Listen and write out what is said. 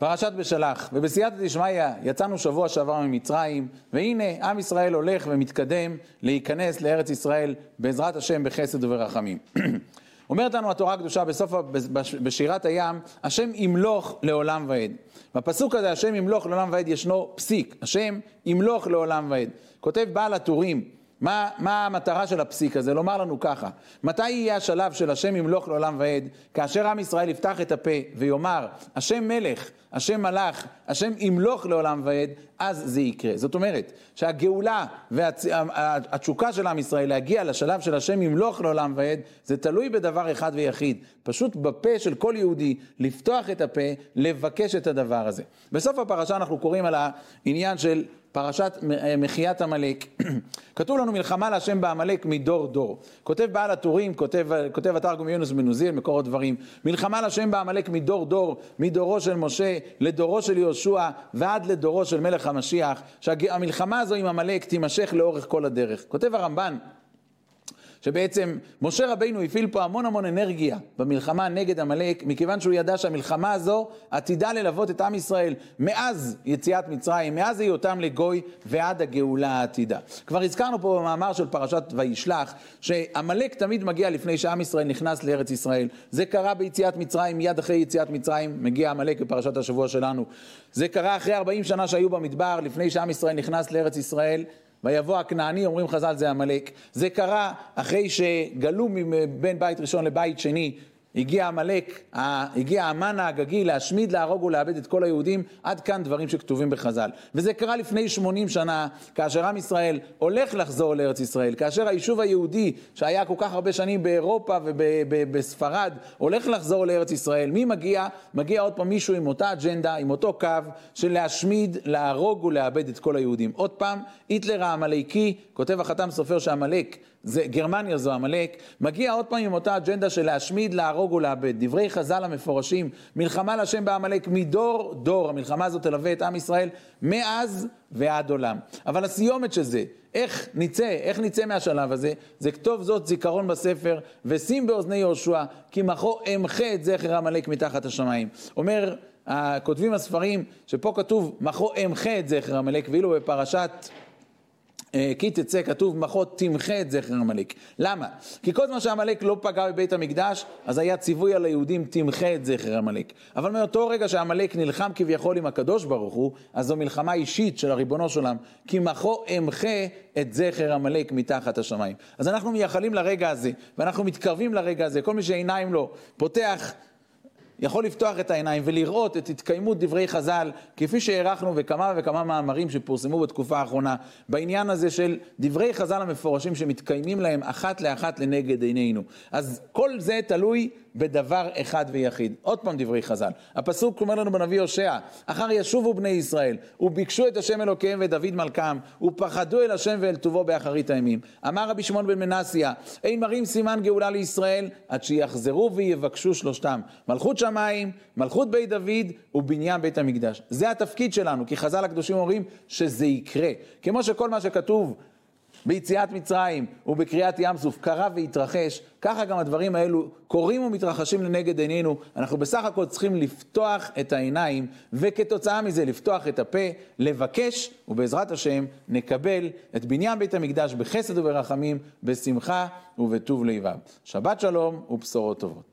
פרשת בשלח, ובסייעתא דשמיא יצאנו שבוע שעבר ממצרים, והנה עם ישראל הולך ומתקדם להיכנס לארץ ישראל בעזרת השם בחסד וברחמים. אומרת לנו התורה הקדושה בסוף, בשירת הים, השם ימלוך לעולם ועד. בפסוק הזה, השם ימלוך לעולם ועד, ישנו פסיק, השם ימלוך לעולם ועד. כותב בעל הטורים, מה, מה המטרה של הפסיק הזה? לומר לנו ככה, מתי יהיה השלב של השם ימלוך לעולם ועד, כאשר עם ישראל יפתח את הפה ויאמר, השם מלך, השם מלך, השם ימלוך לעולם ועד, אז זה יקרה. זאת אומרת, שהגאולה והתשוקה. של עם ישראל להגיע לשלב של השם ימלוך לעולם ועד, זה תלוי בדבר אחד ויחיד, פשוט בפה של כל יהודי, לפתוח את הפה, לבקש את הדבר הזה. בסוף הפרשה אנחנו קוראים על העניין של פרשת אה, מחיית עמלק, כתוב לנו מלחמה להשם בעמלק מדור דור. כותב בעל הטורים, כותב, כותב התרגום יונס בן עוזיאל, מקור הדברים, מלחמה להשם בעמלק מדור דור, מדורו של משה לדורו של יהושע ועד לדורו של מלך המשיח, שהמלחמה הזו עם עמלק תימשך לאורך כל הדרך. כותב הרמב"ן שבעצם משה רבינו הפעיל פה המון המון אנרגיה במלחמה נגד עמלק, מכיוון שהוא ידע שהמלחמה הזו עתידה ללוות את עם ישראל מאז יציאת מצרים, מאז היותם לגוי ועד הגאולה העתידה. כבר הזכרנו פה במאמר של פרשת וישלח, שעמלק תמיד מגיע לפני שעם ישראל נכנס לארץ ישראל. זה קרה ביציאת מצרים, מיד אחרי יציאת מצרים מגיע עמלק בפרשת השבוע שלנו. זה קרה אחרי 40 שנה שהיו במדבר, לפני שעם ישראל נכנס לארץ ישראל. ויבוא הכנעני, אומרים חז"ל זה עמלק. זה קרה אחרי שגלו מבין בית ראשון לבית שני הגיע עמלק, הגיע המן האגגי להשמיד, להרוג ולאבד את כל היהודים, עד כאן דברים שכתובים בחז"ל. וזה קרה לפני 80 שנה, כאשר עם ישראל הולך לחזור לארץ ישראל, כאשר היישוב היהודי, שהיה כל כך הרבה שנים באירופה ובספרד, הולך לחזור לארץ ישראל. מי מגיע? מגיע עוד פעם מישהו עם אותה אג'נדה, עם אותו קו, של להשמיד, להרוג ולאבד את כל היהודים. עוד פעם, היטלר העמלקי, כותב החתם סופר שעמלק זה, גרמניה זו עמלק, מגיע עוד פעם עם אותה אג'נדה של להשמיד, להרוג ולאבד. דברי חז"ל המפורשים, מלחמה להשם בעמלק מדור דור, המלחמה הזאת תלווה את עם ישראל מאז ועד עולם. אבל הסיומת של זה, איך נצא, איך נצא מהשלב הזה, זה כתוב זאת זיכרון בספר, ושים באוזני יהושע, כי מחו אמחה את זכר עמלק מתחת השמיים. אומר, כותבים הספרים, שפה כתוב מחו אמחה את זכר עמלק, ואילו בפרשת... אה, כי תצא, כתוב מחות תמחה את זכר עמלק. למה? כי כל זמן שעמלק לא פגע בבית המקדש, אז היה ציווי על היהודים תמחה את זכר עמלק. אבל מאותו רגע שעמלק נלחם כביכול עם הקדוש ברוך הוא, אז זו מלחמה אישית של הריבונו של עולם. כי מחו אמחה את זכר עמלק מתחת השמיים. אז אנחנו מייחלים לרגע הזה, ואנחנו מתקרבים לרגע הזה. כל מי שעיניים לו פותח יכול לפתוח את העיניים ולראות את התקיימות דברי חז"ל, כפי שהערכנו בכמה וכמה מאמרים שפורסמו בתקופה האחרונה, בעניין הזה של דברי חז"ל המפורשים שמתקיימים להם אחת לאחת לנגד עינינו. אז כל זה תלוי בדבר אחד ויחיד. עוד פעם דברי חז"ל. הפסוק אומר לנו בנביא הושע, אחר ישובו בני ישראל, וביקשו את השם אלוקיהם ואת דוד מלכם, ופחדו אל השם ואל טובו באחרית הימים. אמר רבי שמעון בן מנסיה, אין מראים סימן גאולה לישראל, עד שיחזרו ויבקשו שלושתם. מלכות שמיים, מלכות בית דוד ובניין בית המקדש. זה התפקיד שלנו, כי חז"ל הקדושים אומרים שזה יקרה. כמו שכל מה שכתוב ביציאת מצרים ובקריאת ים סוף קרה והתרחש, ככה גם הדברים האלו קורים ומתרחשים לנגד עינינו. אנחנו בסך הכל צריכים לפתוח את העיניים, וכתוצאה מזה לפתוח את הפה, לבקש, ובעזרת השם נקבל את בניין בית המקדש בחסד וברחמים, בשמחה ובטוב לבב. שבת שלום ובשורות טובות.